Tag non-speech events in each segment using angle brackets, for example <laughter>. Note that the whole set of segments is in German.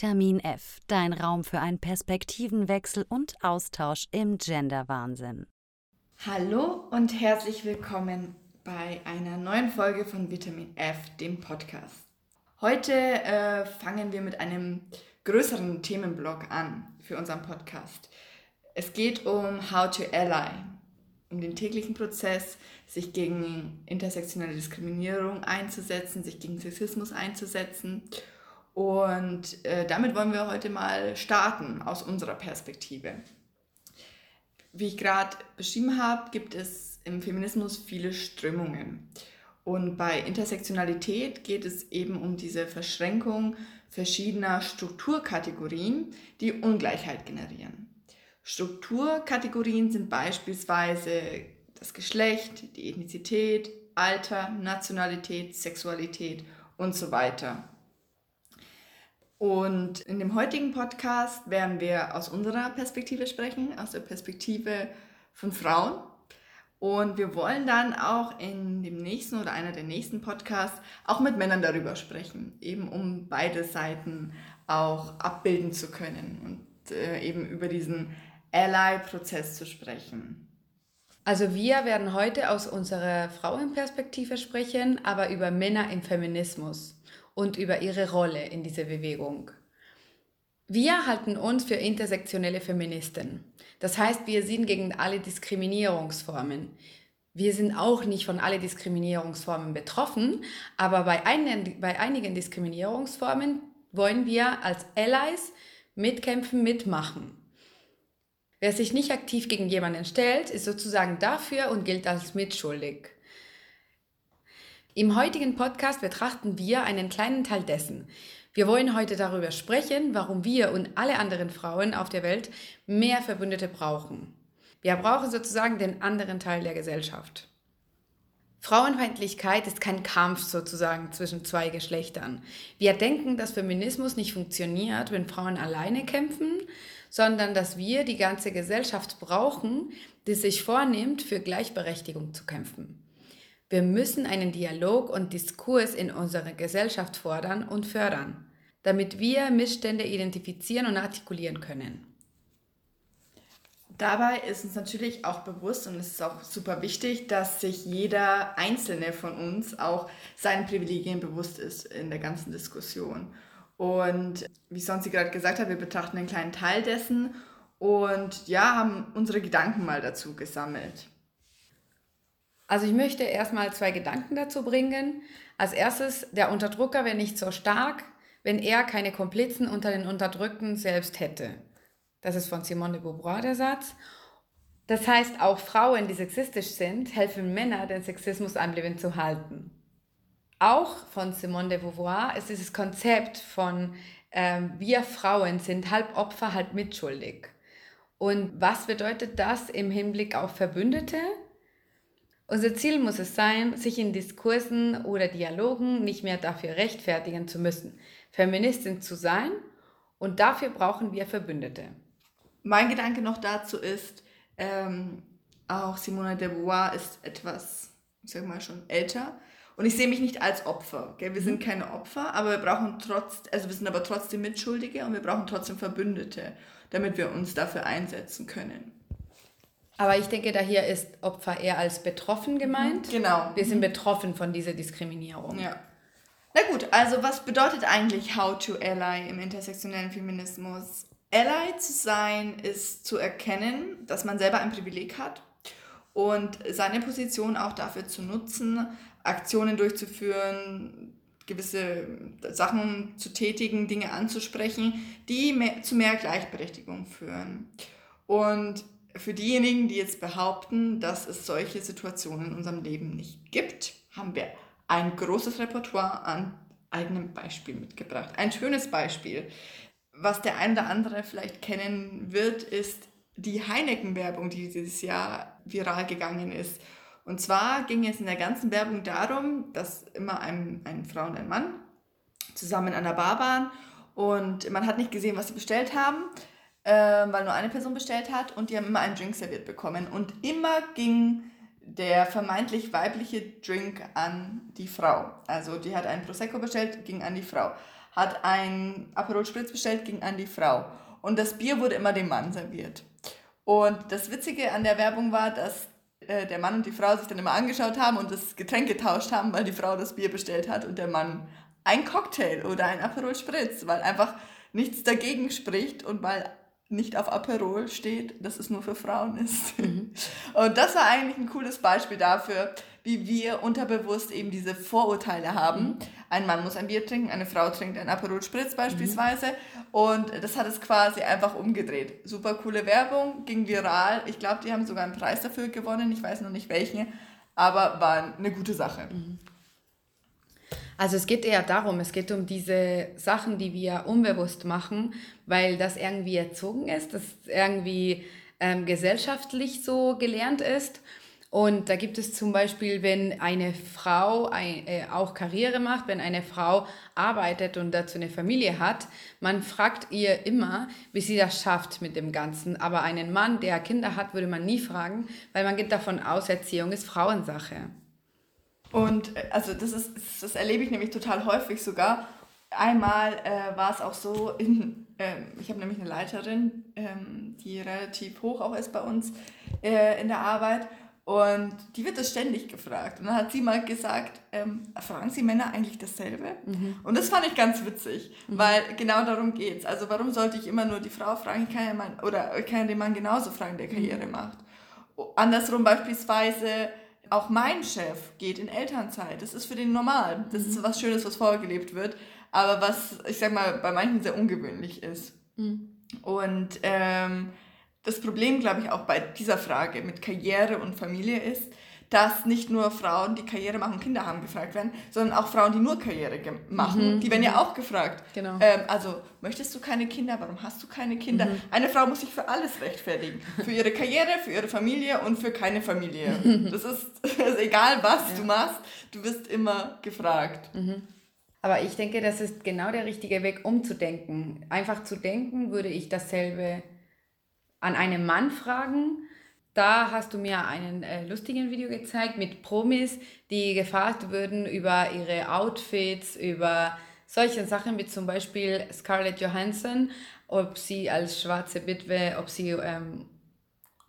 Vitamin F, dein Raum für einen Perspektivenwechsel und Austausch im Gender-Wahnsinn. Hallo und herzlich willkommen bei einer neuen Folge von Vitamin F, dem Podcast. Heute äh, fangen wir mit einem größeren Themenblock an für unseren Podcast. Es geht um How to Ally, um den täglichen Prozess, sich gegen intersektionelle Diskriminierung einzusetzen, sich gegen Sexismus einzusetzen. Und äh, damit wollen wir heute mal starten aus unserer Perspektive. Wie ich gerade beschrieben habe, gibt es im Feminismus viele Strömungen. Und bei Intersektionalität geht es eben um diese Verschränkung verschiedener Strukturkategorien, die Ungleichheit generieren. Strukturkategorien sind beispielsweise das Geschlecht, die Ethnizität, Alter, Nationalität, Sexualität und so weiter. Und in dem heutigen Podcast werden wir aus unserer Perspektive sprechen, aus der Perspektive von Frauen. Und wir wollen dann auch in dem nächsten oder einer der nächsten Podcasts auch mit Männern darüber sprechen, eben um beide Seiten auch abbilden zu können und äh, eben über diesen Ally-Prozess zu sprechen. Also wir werden heute aus unserer Frauenperspektive sprechen, aber über Männer im Feminismus und über ihre Rolle in dieser Bewegung. Wir halten uns für intersektionelle Feministen. Das heißt, wir sind gegen alle Diskriminierungsformen. Wir sind auch nicht von allen Diskriminierungsformen betroffen, aber bei einigen, bei einigen Diskriminierungsformen wollen wir als Allies mitkämpfen, mitmachen. Wer sich nicht aktiv gegen jemanden stellt, ist sozusagen dafür und gilt als mitschuldig. Im heutigen Podcast betrachten wir einen kleinen Teil dessen. Wir wollen heute darüber sprechen, warum wir und alle anderen Frauen auf der Welt mehr Verbündete brauchen. Wir brauchen sozusagen den anderen Teil der Gesellschaft. Frauenfeindlichkeit ist kein Kampf sozusagen zwischen zwei Geschlechtern. Wir denken, dass Feminismus nicht funktioniert, wenn Frauen alleine kämpfen, sondern dass wir die ganze Gesellschaft brauchen, die sich vornimmt, für Gleichberechtigung zu kämpfen. Wir müssen einen Dialog und Diskurs in unserer Gesellschaft fordern und fördern, damit wir Missstände identifizieren und artikulieren können. Dabei ist uns natürlich auch bewusst und es ist auch super wichtig, dass sich jeder Einzelne von uns auch seinen Privilegien bewusst ist in der ganzen Diskussion. Und wie Sonsi gerade gesagt hat, wir betrachten einen kleinen Teil dessen und ja, haben unsere Gedanken mal dazu gesammelt. Also ich möchte erstmal zwei Gedanken dazu bringen. Als erstes, der Unterdrücker wäre nicht so stark, wenn er keine Komplizen unter den Unterdrückten selbst hätte. Das ist von Simone de Beauvoir der Satz. Das heißt, auch Frauen, die sexistisch sind, helfen Männer, den Sexismus am Leben zu halten. Auch von Simone de Beauvoir ist dieses Konzept von ähm, wir Frauen sind halb Opfer, halb mitschuldig. Und was bedeutet das im Hinblick auf Verbündete? Unser Ziel muss es sein, sich in Diskursen oder Dialogen nicht mehr dafür rechtfertigen zu müssen, Feministin zu sein und dafür brauchen wir Verbündete. Mein Gedanke noch dazu ist, ähm, auch Simone de Beauvoir ist etwas, ich sag mal schon älter und ich sehe mich nicht als Opfer. Gell? Wir sind mhm. keine Opfer, aber wir brauchen trotz, also wir sind aber trotzdem Mitschuldige und wir brauchen trotzdem Verbündete, damit wir uns dafür einsetzen können. Aber ich denke, da hier ist Opfer eher als betroffen gemeint. Genau. Wir sind mhm. betroffen von dieser Diskriminierung. Ja. Na gut, also was bedeutet eigentlich How to Ally im intersektionellen Feminismus? Ally zu sein ist zu erkennen, dass man selber ein Privileg hat und seine Position auch dafür zu nutzen, Aktionen durchzuführen, gewisse Sachen zu tätigen, Dinge anzusprechen, die mehr, zu mehr Gleichberechtigung führen. Und für diejenigen, die jetzt behaupten, dass es solche Situationen in unserem Leben nicht gibt, haben wir ein großes Repertoire an eigenem Beispiel mitgebracht. Ein schönes Beispiel. Was der ein oder andere vielleicht kennen wird, ist die Heineken-Werbung, die dieses Jahr viral gegangen ist. Und zwar ging es in der ganzen Werbung darum, dass immer ein, eine Frau und ein Mann zusammen an der Bar waren und man hat nicht gesehen, was sie bestellt haben weil nur eine Person bestellt hat und die haben immer einen Drink serviert bekommen. Und immer ging der vermeintlich weibliche Drink an die Frau. Also die hat einen Prosecco bestellt, ging an die Frau. hat ein Aperol Spritz bestellt, ging an die Frau. Und das Bier wurde immer dem Mann serviert. Und das Witzige an der Werbung war, dass äh, der Mann und die Frau sich dann immer angeschaut haben und das Getränk getauscht haben, weil die Frau das Bier bestellt hat und der Mann ein Cocktail oder ein Aperol Spritz, weil einfach nichts dagegen spricht und weil nicht auf Aperol steht, dass es nur für Frauen ist. Mhm. Und das war eigentlich ein cooles Beispiel dafür, wie wir unterbewusst eben diese Vorurteile haben. Mhm. Ein Mann muss ein Bier trinken, eine Frau trinkt ein Aperol Spritz beispielsweise. Mhm. Und das hat es quasi einfach umgedreht. Super coole Werbung, ging viral. Ich glaube, die haben sogar einen Preis dafür gewonnen. Ich weiß noch nicht welchen, aber war eine gute Sache. Also es geht eher darum, es geht um diese Sachen, die wir unbewusst machen, weil das irgendwie erzogen ist, das irgendwie ähm, gesellschaftlich so gelernt ist. Und da gibt es zum Beispiel, wenn eine Frau ein, äh, auch Karriere macht, wenn eine Frau arbeitet und dazu eine Familie hat, man fragt ihr immer, wie sie das schafft mit dem Ganzen. Aber einen Mann, der Kinder hat, würde man nie fragen, weil man geht davon aus, Erziehung ist Frauensache. Und äh, also das ist, das erlebe ich nämlich total häufig sogar. Einmal äh, war es auch so, in, äh, ich habe nämlich eine Leiterin, ähm, die relativ hoch auch ist bei uns äh, in der Arbeit. Und die wird das ständig gefragt. Und dann hat sie mal gesagt, ähm, fragen Sie Männer eigentlich dasselbe? Mhm. Und das fand ich ganz witzig, mhm. weil genau darum geht es. Also warum sollte ich immer nur die Frau fragen? Ich kann ja Mann, oder ich kann den Mann genauso fragen, der Karriere mhm. macht. Andersrum beispielsweise, auch mein Chef geht in Elternzeit. Das ist für den normal. Das ist mhm. was Schönes, was vorgelebt wird. Aber was, ich sag mal, bei manchen sehr ungewöhnlich ist. Mhm. Und ähm, das Problem, glaube ich, auch bei dieser Frage mit Karriere und Familie ist, dass nicht nur Frauen, die Karriere machen, Kinder haben, gefragt werden, sondern auch Frauen, die nur Karriere machen, mhm. die werden ja auch gefragt. Genau. Ähm, also, möchtest du keine Kinder? Warum hast du keine Kinder? Mhm. Eine Frau muss sich für alles rechtfertigen. Für ihre Karriere, für ihre Familie und für keine Familie. Das ist, <laughs> ist egal, was ja. du machst, du wirst immer gefragt. Mhm. Aber ich denke, das ist genau der richtige Weg, umzudenken. Einfach zu denken, würde ich dasselbe an einen Mann fragen. Da hast du mir einen äh, lustigen Video gezeigt mit Promis, die gefragt würden über ihre Outfits, über solche Sachen wie zum Beispiel Scarlett Johansson, ob sie als schwarze Witwe, ob sie ähm,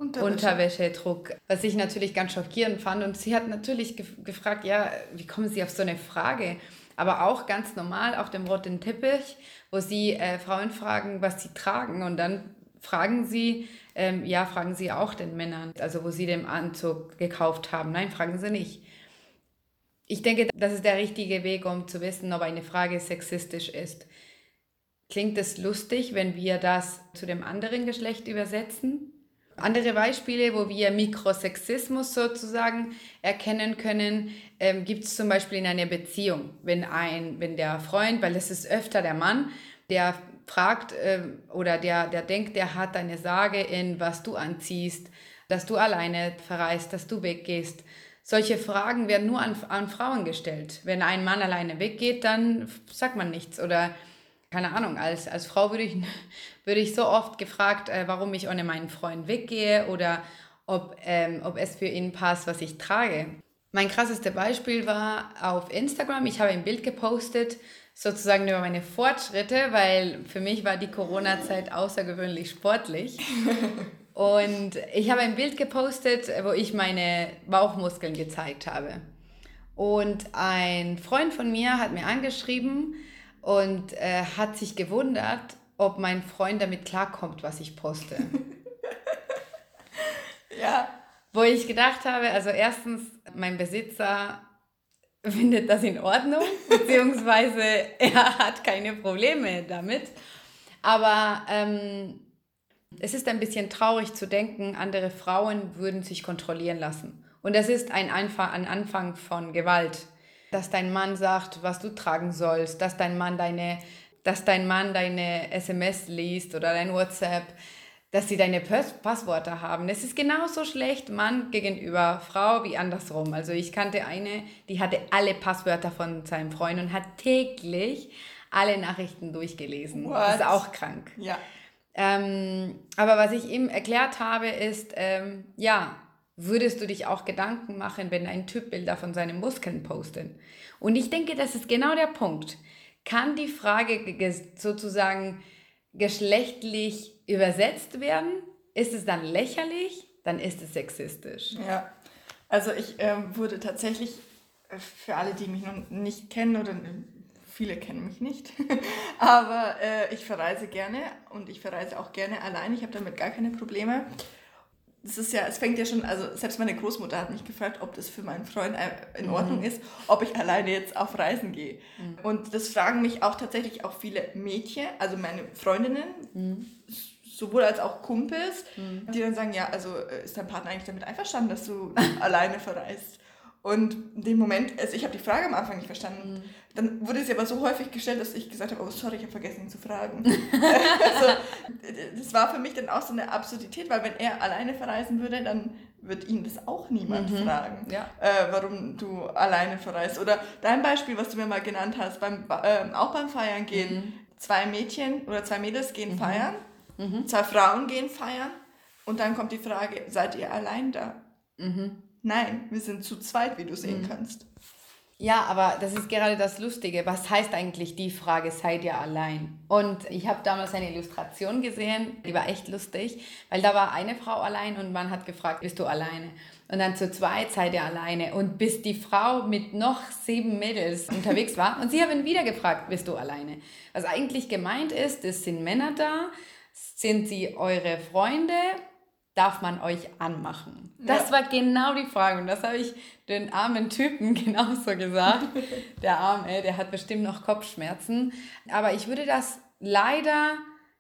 Unterwäsche. Unterwäsche trug, was ich natürlich ganz schockierend fand. Und sie hat natürlich gef gefragt, ja, wie kommen Sie auf so eine Frage? Aber auch ganz normal auf dem roten Teppich, wo sie äh, Frauen fragen, was sie tragen. Und dann fragen Sie, ähm, ja, fragen Sie auch den Männern, also wo Sie den Anzug gekauft haben. Nein, fragen Sie nicht. Ich denke, das ist der richtige Weg, um zu wissen, ob eine Frage sexistisch ist. Klingt es lustig, wenn wir das zu dem anderen Geschlecht übersetzen? Andere Beispiele, wo wir Mikrosexismus sozusagen erkennen können, ähm, gibt es zum Beispiel in einer Beziehung. Wenn, ein, wenn der Freund, weil es ist öfter der Mann, der fragt äh, oder der, der denkt, der hat eine Sage in, was du anziehst, dass du alleine verreist, dass du weggehst. Solche Fragen werden nur an, an Frauen gestellt. Wenn ein Mann alleine weggeht, dann sagt man nichts. Oder keine Ahnung, als, als Frau würde ich, <laughs> würde ich so oft gefragt, äh, warum ich ohne meinen Freund weggehe oder ob, ähm, ob es für ihn passt, was ich trage. Mein krasseste Beispiel war auf Instagram. Ich habe ein Bild gepostet sozusagen über meine Fortschritte, weil für mich war die Corona-Zeit außergewöhnlich sportlich. <laughs> Und ich habe ein Bild gepostet, wo ich meine Bauchmuskeln gezeigt habe. Und ein Freund von mir hat mir angeschrieben und äh, hat sich gewundert, ob mein Freund damit klarkommt, was ich poste. <laughs> ja. Wo ich gedacht habe, also erstens, mein Besitzer findet das in Ordnung, <laughs> beziehungsweise er hat keine Probleme damit. Aber ähm, es ist ein bisschen traurig zu denken, andere Frauen würden sich kontrollieren lassen. Und das ist ein, Anfang, ein Anfang von Gewalt. Dass dein Mann sagt, was du tragen sollst, dass dein Mann deine, dass dein Mann deine SMS liest oder dein WhatsApp, dass sie deine Passwörter haben. Es ist genauso schlecht Mann gegenüber Frau wie andersrum. Also ich kannte eine, die hatte alle Passwörter von seinem Freund und hat täglich alle Nachrichten durchgelesen. What? Das ist auch krank. Ja. Ähm, aber was ich ihm erklärt habe, ist, ähm, ja, würdest du dich auch Gedanken machen, wenn ein Typ Bilder von seinen Muskeln postet? Und ich denke, das ist genau der Punkt. kann die Frage sozusagen geschlechtlich übersetzt werden? Ist es dann lächerlich? Dann ist es sexistisch. Ja, also ich ähm, wurde tatsächlich, äh, für alle, die mich noch nicht kennen oder äh, viele kennen mich nicht, <laughs> aber äh, ich verreise gerne und ich verreise auch gerne allein. Ich habe damit gar keine Probleme das ist ja, es fängt ja schon, also selbst meine Großmutter hat mich gefragt, ob das für meinen Freund in Ordnung mhm. ist, ob ich alleine jetzt auf Reisen gehe. Mhm. Und das fragen mich auch tatsächlich auch viele Mädchen, also meine Freundinnen, mhm. sowohl als auch Kumpels, mhm. die dann sagen, ja, also äh, ist dein Partner eigentlich damit einverstanden, dass du <laughs> alleine verreist? Und in dem Moment, also ich habe die Frage am Anfang nicht verstanden. Mhm. Dann wurde sie aber so häufig gestellt, dass ich gesagt habe, oh sorry, ich habe vergessen ihn zu fragen. <laughs> also, das war für mich dann auch so eine Absurdität, weil wenn er alleine verreisen würde, dann wird ihn das auch niemand mhm. fragen, ja. äh, warum du alleine verreist. Oder dein Beispiel, was du mir mal genannt hast, beim, äh, auch beim Feiern gehen. Mhm. Zwei Mädchen oder zwei Mädels gehen mhm. feiern, mhm. zwei Frauen gehen feiern und dann kommt die Frage, seid ihr allein da? Mhm. Nein, wir sind zu zweit, wie du sehen mhm. kannst. Ja, aber das ist gerade das Lustige. Was heißt eigentlich die Frage, seid ihr allein? Und ich habe damals eine Illustration gesehen, die war echt lustig, weil da war eine Frau allein und man hat gefragt, bist du alleine? Und dann zu zweit seid ihr alleine. Und bis die Frau mit noch sieben Mädels unterwegs war und sie haben wieder gefragt, bist du alleine? Was eigentlich gemeint ist, es sind Männer da, sind sie eure Freunde darf man euch anmachen? Das ja. war genau die Frage und das habe ich den armen Typen <laughs> genauso gesagt. der Arme, der hat bestimmt noch Kopfschmerzen. Aber ich würde das leider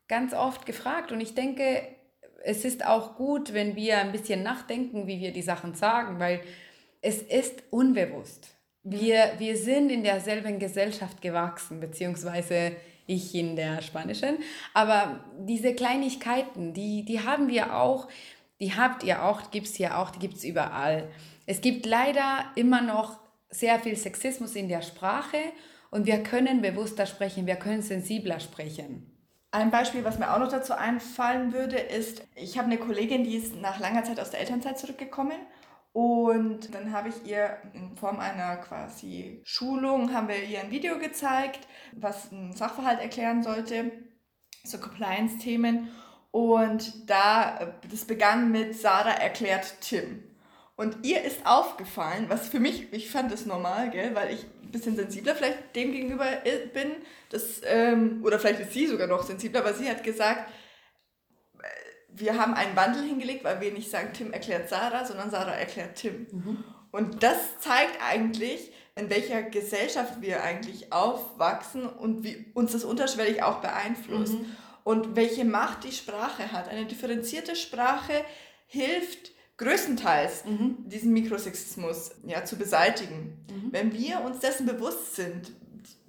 ganz oft gefragt und ich denke, es ist auch gut, wenn wir ein bisschen nachdenken, wie wir die Sachen sagen, weil es ist unbewusst. Wir, wir sind in derselben Gesellschaft gewachsen, beziehungsweise ich in der spanischen. Aber diese Kleinigkeiten, die, die haben wir auch, die habt ihr auch, gibt es hier auch, die gibt es überall. Es gibt leider immer noch sehr viel Sexismus in der Sprache und wir können bewusster sprechen, wir können sensibler sprechen. Ein Beispiel, was mir auch noch dazu einfallen würde, ist, ich habe eine Kollegin, die ist nach langer Zeit aus der Elternzeit zurückgekommen und dann habe ich ihr in Form einer quasi Schulung, haben wir ihr ein Video gezeigt, was ein Sachverhalt erklären sollte, so Compliance-Themen. Und da, das begann mit Sarah erklärt Tim. Und ihr ist aufgefallen, was für mich, ich fand das normal, gell, weil ich ein bisschen sensibler vielleicht dem gegenüber bin, das, ähm, oder vielleicht ist sie sogar noch sensibler, aber sie hat gesagt, wir haben einen Wandel hingelegt, weil wir nicht sagen, Tim erklärt Sarah, sondern Sarah erklärt Tim. Mhm. Und das zeigt eigentlich, in welcher Gesellschaft wir eigentlich aufwachsen und wie uns das unterschwellig auch beeinflusst. Mhm. Und welche Macht die Sprache hat. Eine differenzierte Sprache hilft größtenteils, mhm. diesen Mikrosexismus ja, zu beseitigen. Mhm. Wenn wir uns dessen bewusst sind,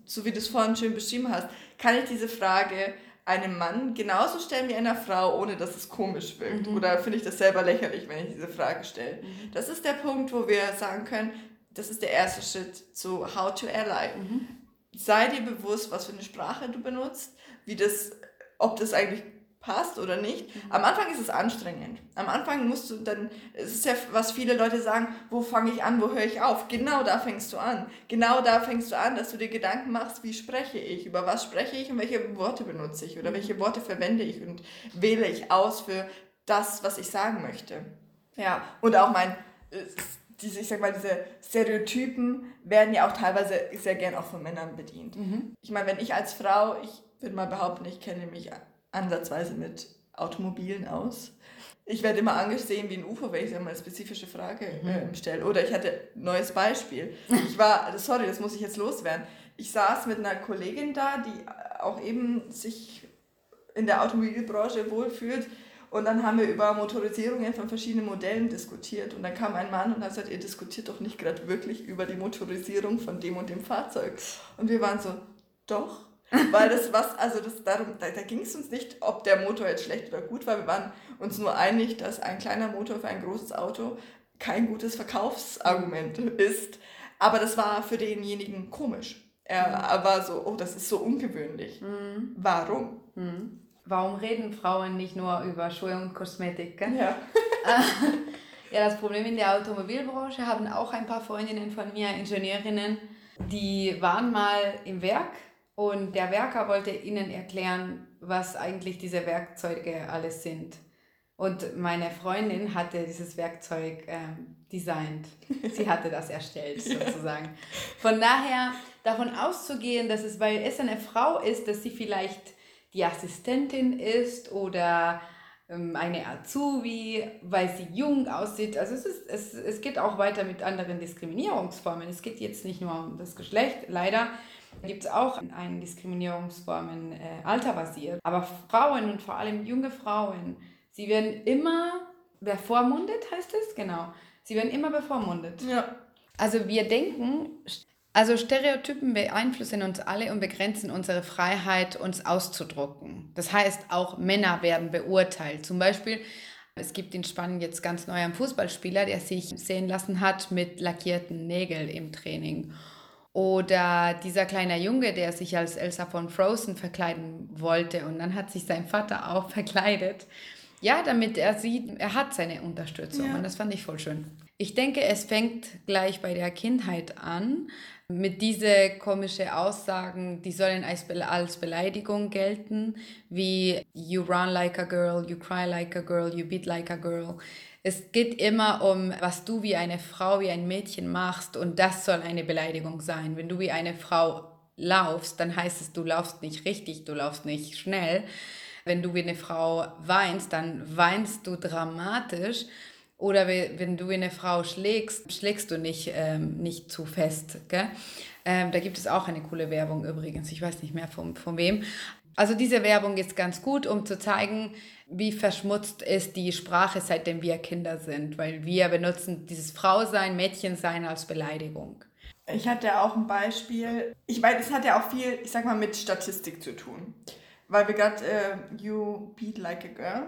so wie du es vorhin schön beschrieben hast, kann ich diese Frage einem Mann genauso stellen wie einer Frau, ohne dass es komisch wirkt? Mhm. Oder finde ich das selber lächerlich, wenn ich diese Frage stelle? Mhm. Das ist der Punkt, wo wir sagen können, das ist der erste Schritt zu How to Ally. Mhm. Sei dir bewusst, was für eine Sprache du benutzt, wie das, ob das eigentlich passt oder nicht. Mhm. Am Anfang ist es anstrengend. Am Anfang musst du dann, es ist ja, was viele Leute sagen, wo fange ich an, wo höre ich auf? Genau da fängst du an. Genau da fängst du an, dass du dir Gedanken machst, wie spreche ich, über was spreche ich und welche Worte benutze ich oder mhm. welche Worte verwende ich und wähle ich aus für das, was ich sagen möchte. Ja, und auch mein, diese, ich sag mal, diese Stereotypen werden ja auch teilweise sehr gern auch von Männern bedient. Mhm. Ich meine, wenn ich als Frau, ich würde mal behaupten, ich kenne mich ansatzweise mit Automobilen aus. Ich werde immer angesehen wie ein UFO, wenn ich eine spezifische Frage äh, stelle. Oder ich hatte ein neues Beispiel. Ich war, sorry, das muss ich jetzt loswerden. Ich saß mit einer Kollegin da, die auch eben sich in der Automobilbranche wohlfühlt. Und dann haben wir über Motorisierungen von verschiedenen Modellen diskutiert. Und dann kam ein Mann und hat gesagt, ihr diskutiert doch nicht gerade wirklich über die Motorisierung von dem und dem Fahrzeug. Und wir waren so, doch. Weil das was, also das darum, da, da ging es uns nicht, ob der Motor jetzt schlecht oder gut war. Wir waren uns nur einig, dass ein kleiner Motor für ein großes Auto kein gutes Verkaufsargument ist. Aber das war für denjenigen komisch. Er mhm. war so, oh, das ist so ungewöhnlich. Mhm. Warum? Mhm. Warum reden Frauen nicht nur über Schuhe und Kosmetik? Gell? Ja. <laughs> ja, das Problem in der Automobilbranche haben auch ein paar Freundinnen von mir, Ingenieurinnen, die waren mal im Werk Und der Werker wollte ihnen erklären, was eigentlich diese Werkzeuge alles sind. Und meine Freundin hatte dieses Werkzeug ähm, designt. Sie hatte das erstellt, <laughs> sozusagen. Von daher davon auszugehen, dass es, weil es eine Frau ist, dass sie vielleicht die Assistentin ist oder ähm, eine Azubi, weil sie jung aussieht. Also es, ist, es, es geht auch weiter mit anderen Diskriminierungsformen. Es geht jetzt nicht nur um das Geschlecht, leider gibt es auch eine Diskriminierungsformen äh, alterbasiert. Aber Frauen und vor allem junge Frauen, sie werden immer bevormundet, heißt es? Genau. Sie werden immer bevormundet. Ja. Also wir denken, also Stereotypen beeinflussen uns alle und begrenzen unsere Freiheit, uns auszudrucken. Das heißt, auch Männer werden beurteilt. Zum Beispiel, es gibt in Spanien jetzt ganz neu einen Fußballspieler, der sich sehen lassen hat mit lackierten Nägeln im Training. Oder dieser kleine Junge, der sich als Elsa von Frozen verkleiden wollte und dann hat sich sein Vater auch <laughs> verkleidet. Ja, damit er sieht, er hat seine Unterstützung ja. und das fand ich voll schön. Ich denke, es fängt gleich bei der Kindheit an mit diese komischen Aussagen, die sollen als, Be als Beleidigung gelten, wie you run like a girl, you cry like a girl, you beat like a girl. Es geht immer um, was du wie eine Frau, wie ein Mädchen machst und das soll eine Beleidigung sein. Wenn du wie eine Frau laufst, dann heißt es, du laufst nicht richtig, du laufst nicht schnell. Wenn du wie eine Frau weinst, dann weinst du dramatisch. Oder wenn du eine Frau schlägst, schlägst du nicht, ähm, nicht zu fest. Gell? Ähm, da gibt es auch eine coole Werbung übrigens. Ich weiß nicht mehr von, von wem. Also diese Werbung ist ganz gut, um zu zeigen, wie verschmutzt ist die Sprache, seitdem wir Kinder sind. Weil wir benutzen dieses Frausein, Mädchensein als Beleidigung. Ich hatte auch ein Beispiel. Ich meine, es hat ja auch viel, ich sag mal, mit Statistik zu tun. Weil wir gerade äh, You Beat Like a Girl.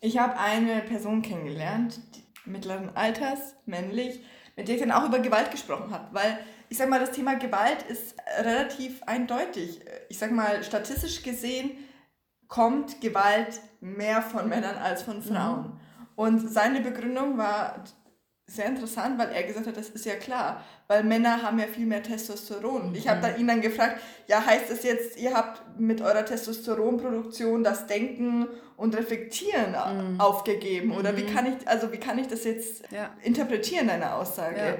Ich habe eine Person kennengelernt, mittleren Alters, männlich, mit der ich dann auch über Gewalt gesprochen habe. Weil ich sag mal, das Thema Gewalt ist relativ eindeutig. Ich sag mal, statistisch gesehen kommt Gewalt mehr von Männern als von Frauen. Mhm. Und seine Begründung war sehr interessant, weil er gesagt hat, das ist ja klar, weil Männer haben ja viel mehr Testosteron. Ich habe da ihn dann gefragt, ja, heißt das jetzt, ihr habt mit eurer Testosteronproduktion das Denken und Reflektieren mhm. aufgegeben? Oder mhm. wie kann ich, also wie kann ich das jetzt ja. interpretieren, deine Aussage? Ja.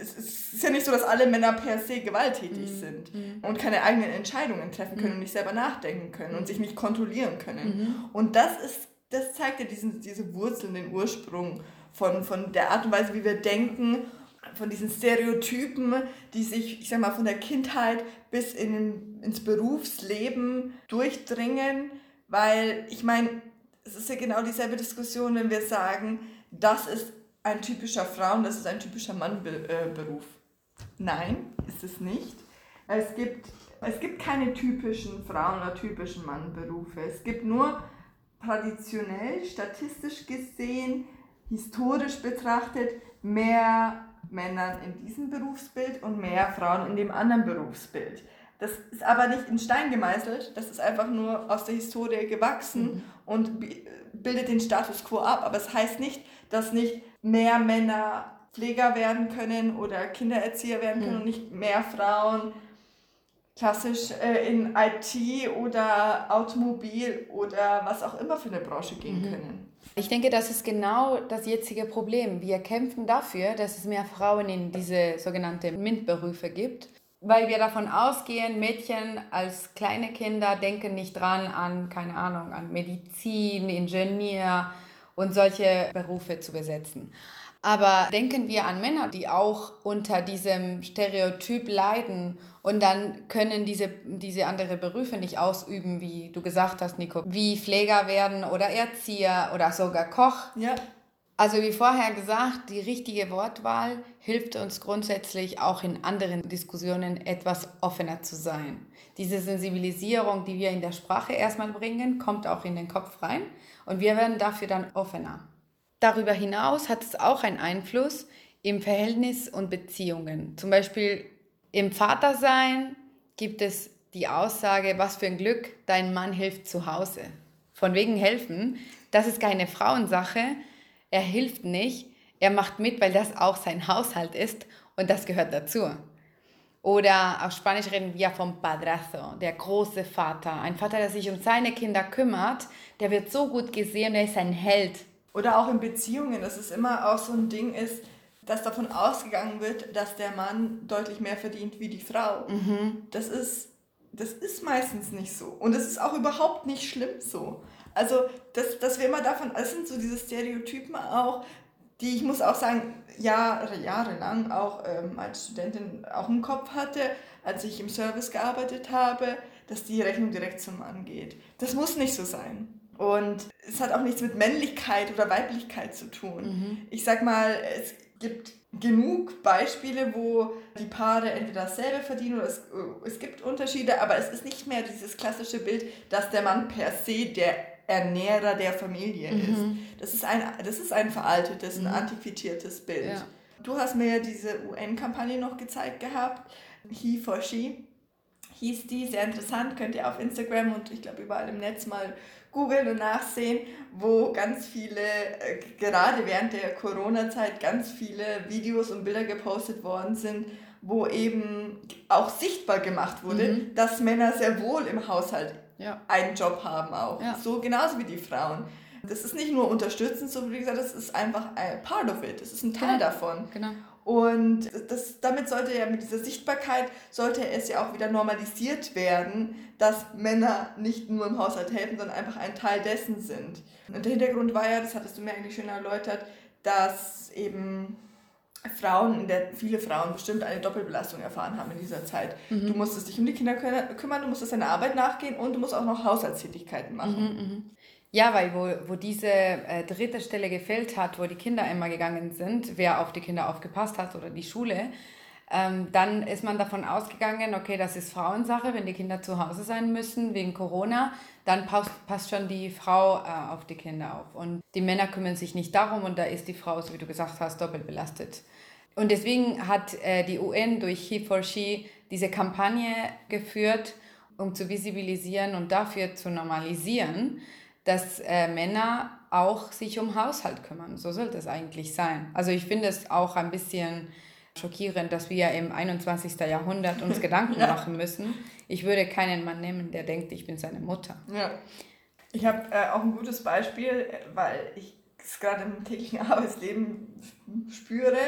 Es ist ja nicht so, dass alle Männer per se gewalttätig mhm. sind mhm. und keine eigenen Entscheidungen treffen können mhm. und nicht selber nachdenken können und sich nicht kontrollieren können. Mhm. Und das ist, das zeigt ja diesen, diese Wurzeln, den Ursprung von, von der Art und Weise, wie wir denken, von diesen Stereotypen, die sich, ich sag mal, von der Kindheit bis in, ins Berufsleben durchdringen, weil ich meine, es ist ja genau dieselbe Diskussion, wenn wir sagen, das ist ein typischer Frauen, das ist ein typischer Mannberuf. Nein, ist es nicht. Es gibt, es gibt keine typischen Frauen- oder typischen Mannberufe. Es gibt nur traditionell, statistisch gesehen, historisch betrachtet mehr Männern in diesem Berufsbild und mehr Frauen in dem anderen Berufsbild. Das ist aber nicht in Stein gemeißelt, das ist einfach nur aus der Historie gewachsen mhm. und bildet den Status quo ab. Aber es das heißt nicht, dass nicht mehr Männer Pfleger werden können oder Kindererzieher werden können mhm. und nicht mehr Frauen klassisch äh, in IT oder Automobil oder was auch immer für eine Branche gehen mhm. können. Ich denke, das ist genau das jetzige Problem. Wir kämpfen dafür, dass es mehr Frauen in diese sogenannten MINT-Berufe gibt, weil wir davon ausgehen, Mädchen als kleine Kinder denken nicht dran an, keine Ahnung, an Medizin, Ingenieur und solche Berufe zu besetzen. Aber denken wir an Männer, die auch unter diesem Stereotyp leiden und dann können diese, diese andere Berufe nicht ausüben, wie du gesagt hast, Nico, wie Pfleger werden oder Erzieher oder sogar Koch. Ja. Also wie vorher gesagt, die richtige Wortwahl hilft uns grundsätzlich auch in anderen Diskussionen etwas offener zu sein. Diese Sensibilisierung, die wir in der Sprache erstmal bringen, kommt auch in den Kopf rein und wir werden dafür dann offener. Darüber hinaus hat es auch einen Einfluss im Verhältnis und Beziehungen. Zum Beispiel im Vatersein gibt es die Aussage, was für ein Glück, dein Mann hilft zu Hause. Von wegen helfen, das ist keine Frauensache. Er hilft nicht, er macht mit, weil das auch sein Haushalt ist und das gehört dazu. Oder auf Spanisch reden wir vom Padrazo, der große Vater. Ein Vater, der sich um seine Kinder kümmert, der wird so gut gesehen, der ist ein Held. Oder auch in Beziehungen, dass es immer auch so ein Ding ist, dass davon ausgegangen wird, dass der Mann deutlich mehr verdient wie die Frau. Mhm. Das, ist, das ist meistens nicht so. Und es ist auch überhaupt nicht schlimm so. Also, dass, dass wir immer davon, es sind so diese Stereotypen auch, die ich muss auch sagen, Jahre, jahrelang auch ähm, als Studentin auch im Kopf hatte, als ich im Service gearbeitet habe, dass die Rechnung direkt zum Mann geht. Das muss nicht so sein. Und es hat auch nichts mit Männlichkeit oder Weiblichkeit zu tun. Mhm. Ich sag mal, es gibt genug Beispiele, wo die Paare entweder dasselbe verdienen oder es, es gibt Unterschiede, aber es ist nicht mehr dieses klassische Bild, dass der Mann per se der Ernährer der Familie mhm. ist. Das ist ein, das ist ein veraltetes, ein mhm. antiquiertes Bild. Ja. Du hast mir ja diese UN-Kampagne noch gezeigt gehabt, He for She hieß die, sehr interessant, könnt ihr auf Instagram und ich glaube überall im Netz mal googeln und nachsehen, wo ganz viele, äh, gerade während der Corona-Zeit, ganz viele Videos und Bilder gepostet worden sind, wo eben auch sichtbar gemacht wurde, mhm. dass Männer sehr wohl im Haushalt ja. einen Job haben auch. Ja. So genauso wie die Frauen. Das ist nicht nur unterstützend, so wie gesagt, das ist einfach ein part of it. Das ist ein Teil genau. davon. Genau. Und das, damit sollte ja mit dieser Sichtbarkeit, sollte es ja auch wieder normalisiert werden, dass Männer nicht nur im Haushalt helfen, sondern einfach ein Teil dessen sind. Und der Hintergrund war ja, das hattest du mir eigentlich schön erläutert, dass eben Frauen, in der viele Frauen bestimmt eine Doppelbelastung erfahren haben in dieser Zeit. Mhm. Du musstest dich um die Kinder kümmern, du musstest deiner Arbeit nachgehen und du musst auch noch Haushaltstätigkeiten machen. Mhm, mh. Ja, weil wo, wo diese äh, dritte Stelle gefehlt hat, wo die Kinder immer gegangen sind, wer auf die Kinder aufgepasst hat oder die Schule, ähm, dann ist man davon ausgegangen, okay, das ist Frauensache, wenn die Kinder zu Hause sein müssen wegen Corona, dann passt, passt schon die Frau äh, auf die Kinder auf. Und die Männer kümmern sich nicht darum und da ist die Frau, so wie du gesagt hast, doppelt belastet. Und deswegen hat äh, die UN durch He for She diese Kampagne geführt, um zu visibilisieren und dafür zu normalisieren, dass äh, Männer auch sich um Haushalt kümmern. So sollte es eigentlich sein. Also ich finde es auch ein bisschen schockierend, dass wir im 21. Jahrhundert uns <laughs> Gedanken ja. machen müssen. Ich würde keinen Mann nehmen, der denkt, ich bin seine Mutter. Ja. Ich habe äh, auch ein gutes Beispiel, weil ich es gerade im täglichen <laughs> Arbeitsleben spüre.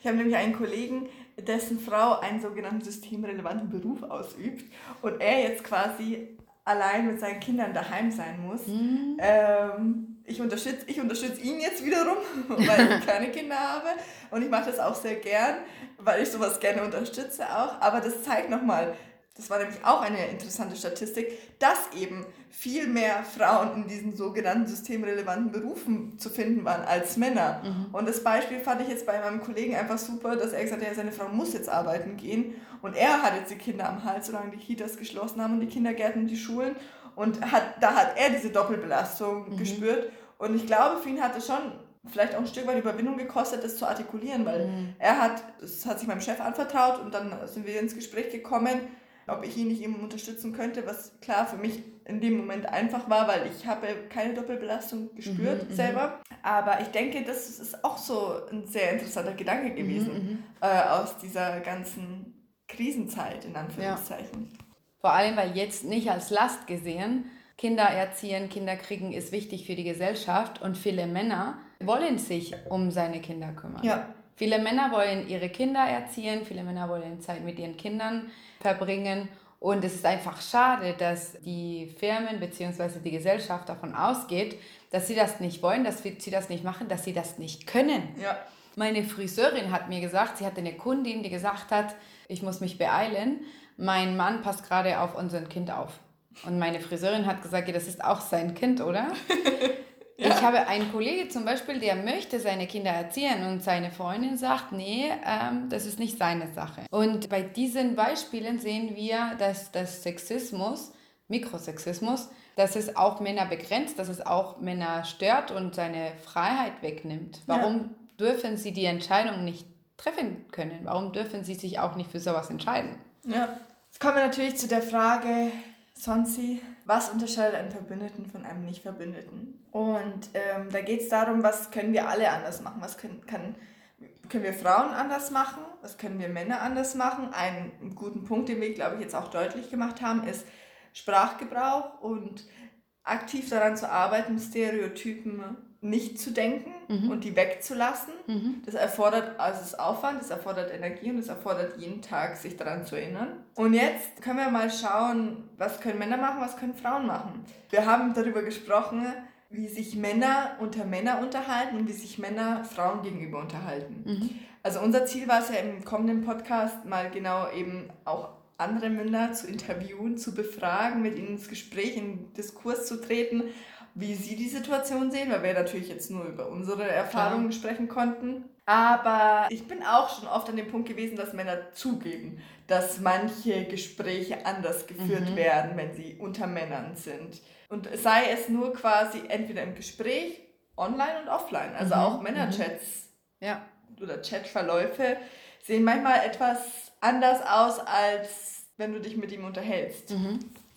Ich habe nämlich einen Kollegen, dessen Frau einen sogenannten systemrelevanten Beruf ausübt und er jetzt quasi allein mit seinen Kindern daheim sein muss. Mhm. Ähm, ich unterstütze ich unterstütz ihn jetzt wiederum, <laughs> weil ich keine Kinder habe. Und ich mache das auch sehr gern, weil ich sowas gerne unterstütze auch. Aber das zeigt nochmal, das war nämlich auch eine interessante Statistik, dass eben viel mehr Frauen in diesen sogenannten systemrelevanten Berufen zu finden waren als Männer. Mhm. Und das Beispiel fand ich jetzt bei meinem Kollegen einfach super, dass er gesagt hat, ja, seine Frau muss jetzt arbeiten gehen. Und er hat jetzt die Kinder am Hals, solange die Kitas geschlossen haben und die Kindergärten und die Schulen. Und hat, da hat er diese Doppelbelastung mhm. gespürt. Und ich glaube, für ihn hat es schon vielleicht auch ein Stück weit Überwindung gekostet, das zu artikulieren, weil mhm. er hat, es hat sich meinem Chef anvertraut und dann sind wir ins Gespräch gekommen ob ich ihn nicht eben unterstützen könnte, was klar für mich in dem Moment einfach war, weil ich habe keine Doppelbelastung gespürt mhm, mhm. selber. Aber ich denke, das ist auch so ein sehr interessanter Gedanke gewesen mhm, mhm, äh, aus dieser ganzen Krisenzeit, in Anführungszeichen. Ja. Vor allem, weil jetzt nicht als Last gesehen, Kinder erziehen, Kinder kriegen ist wichtig für die Gesellschaft und viele Männer wollen sich um seine Kinder kümmern. Ja. Viele Männer wollen ihre Kinder erziehen, viele Männer wollen Zeit mit ihren Kindern verbringen. Und es ist einfach schade, dass die Firmen bzw. die Gesellschaft davon ausgeht, dass sie das nicht wollen, dass sie das nicht machen, dass sie das nicht können. Ja. Meine Friseurin hat mir gesagt, sie hatte eine Kundin, die gesagt hat, ich muss mich beeilen, mein Mann passt gerade auf unser Kind auf. Und meine Friseurin hat gesagt, ja, das ist auch sein Kind, oder? <laughs> Ja. Ich habe einen Kollege zum Beispiel, der möchte seine Kinder erziehen und seine Freundin sagt, nee, ähm, das ist nicht seine Sache. Und bei diesen Beispielen sehen wir, dass das Sexismus, Mikrosexismus, dass es auch Männer begrenzt, dass es auch Männer stört und seine Freiheit wegnimmt. Warum ja. dürfen sie die Entscheidung nicht treffen können? Warum dürfen sie sich auch nicht für sowas entscheiden? Ja, jetzt kommen wir natürlich zu der Frage, Sonsi, was unterscheidet einen Verbündeten von einem Nicht-Verbündeten? Und ähm, da geht es darum, was können wir alle anders machen? Was können, kann, können wir Frauen anders machen? Was können wir Männer anders machen? Einen guten Punkt, den wir, glaube ich, jetzt auch deutlich gemacht haben, ist Sprachgebrauch und aktiv daran zu arbeiten, Stereotypen nicht zu denken mhm. und die wegzulassen. Mhm. Das erfordert also das Aufwand, das erfordert Energie und es erfordert jeden Tag, sich daran zu erinnern. Und jetzt können wir mal schauen, was können Männer machen, was können Frauen machen. Wir haben darüber gesprochen, wie sich Männer unter Männer unterhalten und wie sich Männer Frauen gegenüber unterhalten. Mhm. Also unser Ziel war es ja im kommenden Podcast mal genau eben auch andere Männer zu interviewen, zu befragen, mit ihnen ins Gespräch, in Diskurs zu treten wie sie die Situation sehen, weil wir natürlich jetzt nur über unsere Erfahrungen Klar. sprechen konnten. Aber ich bin auch schon oft an dem Punkt gewesen, dass Männer zugeben, dass manche Gespräche anders geführt mhm. werden, wenn sie unter Männern sind. Und sei es nur quasi entweder im Gespräch, online und offline. Also mhm. auch Männerchats mhm. ja. oder Chatverläufe sehen manchmal etwas anders aus, als wenn du dich mit ihm unterhältst.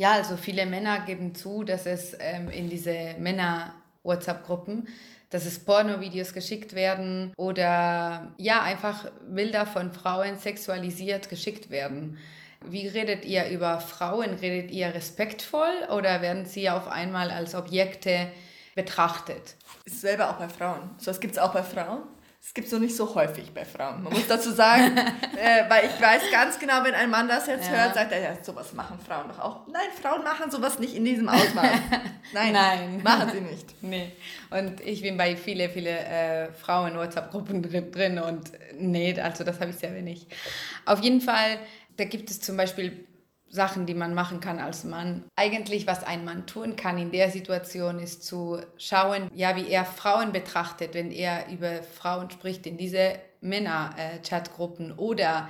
Ja, also viele Männer geben zu, dass es ähm, in diese Männer-WhatsApp-Gruppen, dass es Porno-Videos geschickt werden oder ja, einfach Bilder von Frauen sexualisiert geschickt werden. Wie redet ihr über Frauen? Redet ihr respektvoll oder werden sie auf einmal als Objekte betrachtet? Ist selber auch bei Frauen. So, das gibt es auch bei Frauen. Es gibt es noch nicht so häufig bei Frauen. Man muss dazu sagen, <laughs> äh, weil ich weiß ganz genau, wenn ein Mann das jetzt ja. hört, sagt er, ja, sowas machen Frauen doch auch. Nein, Frauen machen sowas nicht in diesem Ausmaß. <laughs> Nein, Nein. machen sie nicht. <laughs> Nee. Und ich bin bei viele, viele äh, Frauen-WhatsApp-Gruppen drin und nee, also das habe ich sehr wenig. Auf jeden Fall, da gibt es zum Beispiel Sachen, die man machen kann als Mann. Eigentlich, was ein Mann tun kann in der Situation, ist zu schauen, ja, wie er Frauen betrachtet, wenn er über Frauen spricht in diese Männer-Chatgruppen oder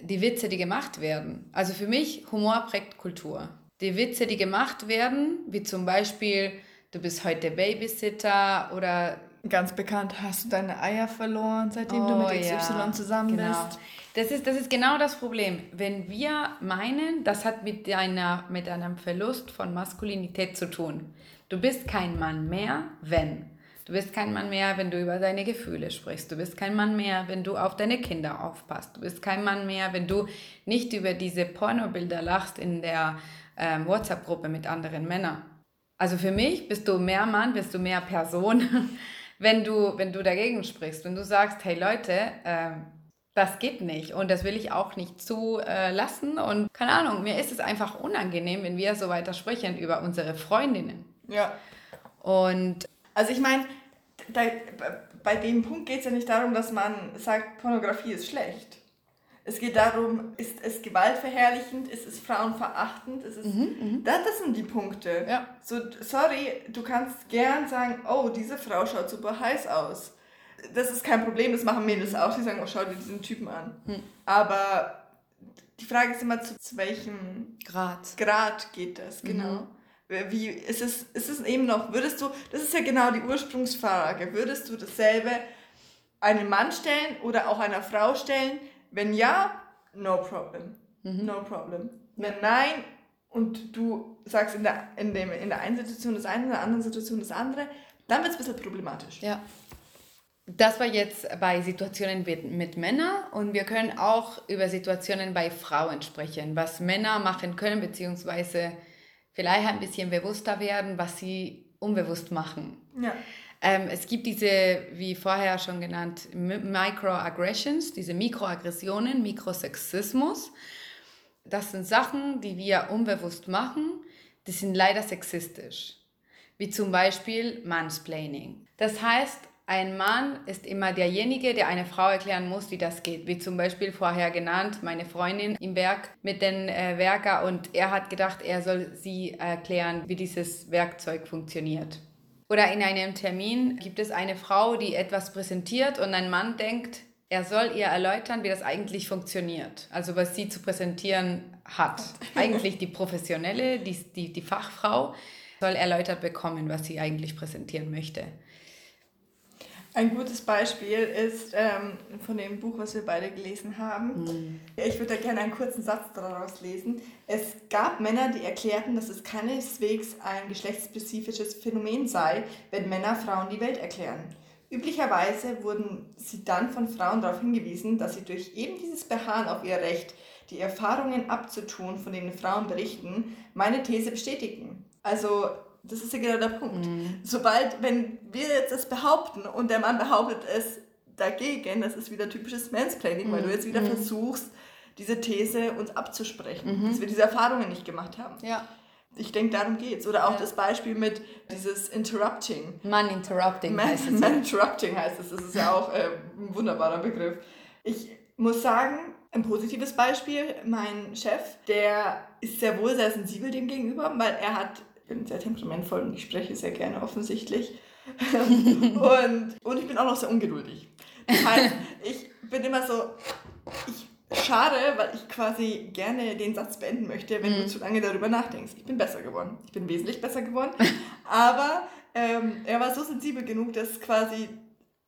die Witze, die gemacht werden. Also für mich, Humor prägt Kultur. Die Witze, die gemacht werden, wie zum Beispiel, du bist heute Babysitter oder Ganz bekannt, hast du deine Eier verloren, seitdem oh, du mit XY ja, zusammen genau. bist. Das ist, das ist genau das Problem. Wenn wir meinen, das hat mit, einer, mit einem Verlust von Maskulinität zu tun. Du bist kein Mann mehr, wenn. Du bist kein Mann mehr, wenn du über deine Gefühle sprichst. Du bist kein Mann mehr, wenn du auf deine Kinder aufpasst. Du bist kein Mann mehr, wenn du nicht über diese Pornobilder lachst in der ähm, WhatsApp-Gruppe mit anderen Männern. Also für mich bist du mehr Mann, bist du mehr Person, <laughs> wenn du, wenn du dagegen sprichst. Wenn du sagst, hey Leute, äh, das geht nicht und das will ich auch nicht zulassen. Äh, und keine Ahnung, mir ist es einfach unangenehm, wenn wir so weiter sprechen über unsere Freundinnen. Ja. Und. Also ich meine, bei dem Punkt geht es ja nicht darum, dass man sagt, Pornografie ist schlecht. Es geht darum, ist es gewaltverherrlichend, ist es frauenverachtend, ist es, mhm, mhm, das, das sind die Punkte. Ja. So, sorry, du kannst gern sagen, oh, diese Frau schaut super heiß aus das ist kein Problem, das machen Mädels auch, die sagen, oh, schau dir diesen Typen an. Hm. Aber die Frage ist immer, zu, zu welchem Grad. Grad geht das, genau. Mhm. Wie ist es, ist es eben noch, würdest du, das ist ja genau die Ursprungsfrage, würdest du dasselbe einem Mann stellen oder auch einer Frau stellen? Wenn ja, no problem. Mhm. No problem. Wenn nein und du sagst in der, in, dem, in der einen Situation das eine, in der anderen Situation das andere, dann wird es ein bisschen problematisch. Ja. Das war jetzt bei Situationen mit, mit Männern und wir können auch über Situationen bei Frauen sprechen, was Männer machen können, beziehungsweise vielleicht ein bisschen bewusster werden, was sie unbewusst machen. Ja. Ähm, es gibt diese, wie vorher schon genannt, Microaggressions, diese Mikroaggressionen, Mikrosexismus. Das sind Sachen, die wir unbewusst machen, die sind leider sexistisch. Wie zum Beispiel Mansplaining. Das heißt, ein Mann ist immer derjenige, der eine Frau erklären muss, wie das geht. Wie zum Beispiel vorher genannt, meine Freundin im Werk mit den äh, Werker und er hat gedacht, er soll sie erklären, wie dieses Werkzeug funktioniert. Oder in einem Termin gibt es eine Frau, die etwas präsentiert und ein Mann denkt, er soll ihr erläutern, wie das eigentlich funktioniert. Also was sie zu präsentieren hat. <laughs> Eigentlich die Professionelle, die, die, die Fachfrau soll erläutert bekommen, was sie eigentlich präsentieren möchte. Ein gutes Beispiel ist ähm, von dem Buch, was wir beide gelesen haben. Mhm. Ich würde da gerne einen kurzen Satz daraus lesen. Es gab Männer, die erklärten, dass es keineswegs ein geschlechtsspezifisches Phänomen sei, wenn Männer Frauen die Welt erklären. Üblicherweise wurden sie dann von Frauen darauf hingewiesen, dass sie durch eben dieses Beharren auf ihr Recht, die Erfahrungen abzutun, von denen Frauen berichten, meine These bestätigen. Also das ist ja genau der Punkt. Mhm. Sobald, wenn wir jetzt das behaupten und der Mann behauptet es dagegen, das ist wieder typisches Mansplaining, mhm. weil du mhm. jetzt wieder mhm. versuchst, diese These uns abzusprechen, mhm. dass wir diese Erfahrungen nicht gemacht haben. Ja. Ich denke, darum geht's. Oder auch ja. das Beispiel mit dieses Interrupting. Man Interrupting Man, heißt es. Man Interrupting heißt es. Das ist ja auch äh, ein wunderbarer Begriff. Ich muss sagen, ein positives Beispiel, mein Chef, der ist sehr wohl sehr sensibel dem gegenüber, weil er hat, bin sehr temperamentvoll und ich spreche sehr gerne offensichtlich. <laughs> und, und ich bin auch noch sehr ungeduldig. Das heißt, ich bin immer so, ich schade, weil ich quasi gerne den Satz beenden möchte, wenn mhm. du zu lange darüber nachdenkst. Ich bin besser geworden. Ich bin wesentlich besser geworden. Aber ähm, er war so sensibel genug, das quasi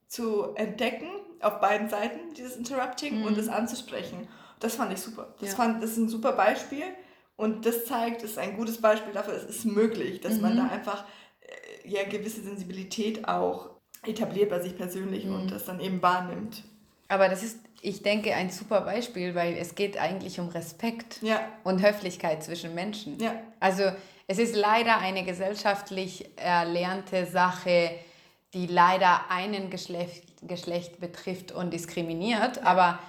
zu entdecken auf beiden Seiten, dieses Interrupting mhm. und das anzusprechen. Das fand ich super. Das, ja. fand, das ist ein super Beispiel und das zeigt, ist ein gutes Beispiel dafür, es ist möglich, dass mhm. man da einfach äh, ja gewisse Sensibilität auch etabliert bei sich persönlich und mhm. das dann eben wahrnimmt. Aber das ist ich denke, ein super Beispiel, weil es geht eigentlich um Respekt ja. und Höflichkeit zwischen Menschen. Ja. Also es ist leider eine gesellschaftlich erlernte Sache, die leider einen Geschlecht, Geschlecht betrifft und diskriminiert. Aber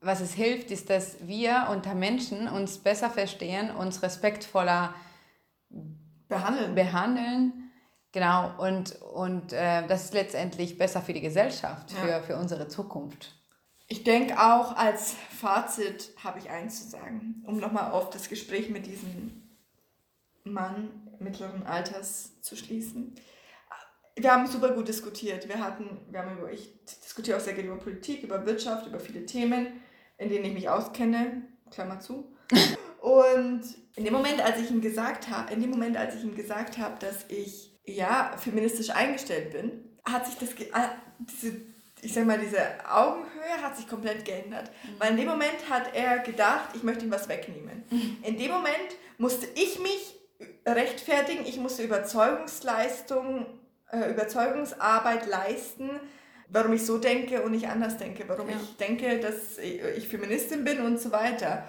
was es hilft, ist, dass wir unter Menschen uns besser verstehen, uns respektvoller behandeln. behandeln. Genau, und, und äh, das ist letztendlich besser für die Gesellschaft, für, für unsere Zukunft. Ich denke auch als Fazit habe ich eins zu sagen, um nochmal auf das Gespräch mit diesem Mann mittleren Alters zu schließen. Wir haben super gut diskutiert. Wir hatten, wir haben über, ich diskutiere auch sehr gerne über Politik, über Wirtschaft, über viele Themen, in denen ich mich auskenne. Klammer zu. <laughs> Und in dem Moment, als ich ihm gesagt habe, in dem Moment, als ich ihm gesagt habe, dass ich ja feministisch eingestellt bin, hat sich das, äh, diese ich sag mal, diese Augenhöhe hat sich komplett geändert. Mhm. Weil in dem Moment hat er gedacht, ich möchte ihm was wegnehmen. Mhm. In dem Moment musste ich mich rechtfertigen, ich musste Überzeugungsleistung, äh, Überzeugungsarbeit leisten, warum ich so denke und nicht anders denke, warum ja. ich denke, dass ich Feministin bin und so weiter.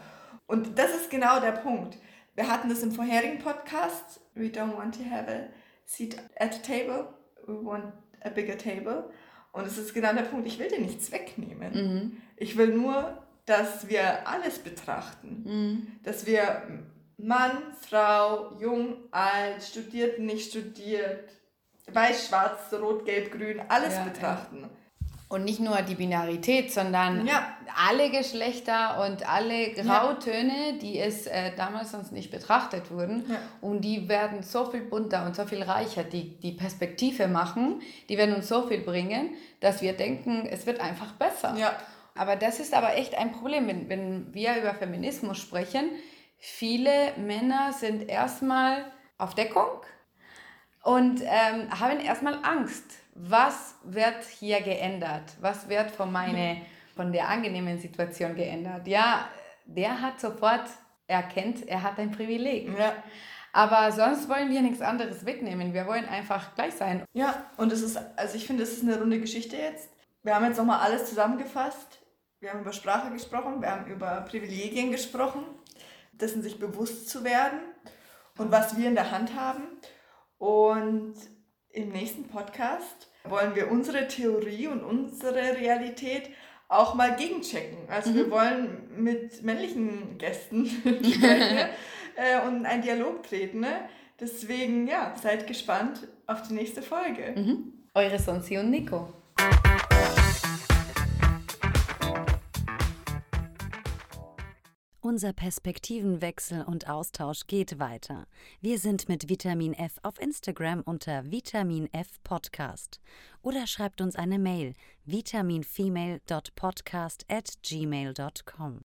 Und das ist genau der Punkt. Wir hatten das im vorherigen Podcast. We don't want to have a seat at a table. We want a bigger table. Und es ist genau der Punkt, ich will dir nichts wegnehmen. Mhm. Ich will nur, dass wir alles betrachten. Mhm. Dass wir Mann, Frau, jung, alt, studiert, nicht studiert, weiß, schwarz, rot, gelb, grün, alles ja, betrachten. Ja. Und nicht nur die Binarität, sondern ja. alle Geschlechter und alle Grautöne, die es äh, damals sonst nicht betrachtet wurden. Und die werden so viel bunter und so viel reicher, die die Perspektive machen, die werden uns so viel bringen, dass wir denken, es wird einfach besser. Aber das ist aber echt ein Problem, wenn, wenn wir über Feminismus sprechen. Viele Männer sind erstmal auf Deckung und ähm, haben erstmal Angst was wird hier geändert? Was wird von, meine, von der angenehmen Situation geändert? Ja, der hat sofort erkennt, er hat ein Privileg. Ja. Aber sonst wollen wir nichts anderes wegnehmen. Wir wollen einfach gleich sein. Ja, und es ist, also ich finde, es ist eine runde Geschichte jetzt. Wir haben jetzt nochmal alles zusammengefasst. Wir haben über Sprache gesprochen, wir haben über Privilegien gesprochen, dessen sich bewusst zu werden und was wir in der Hand haben. Und im nächsten Podcast wollen wir unsere Theorie und unsere Realität auch mal gegenchecken. Also mhm. wir wollen mit männlichen Gästen <laughs> sprechen <laughs> äh, und einen Dialog treten. Ne? Deswegen, ja, seid gespannt auf die nächste Folge. Mhm. Eure Sonsi und Nico. Unser Perspektivenwechsel und Austausch geht weiter. Wir sind mit Vitamin F auf Instagram unter Vitamin F Podcast oder schreibt uns eine Mail vitaminfemale.podcast at gmail.com.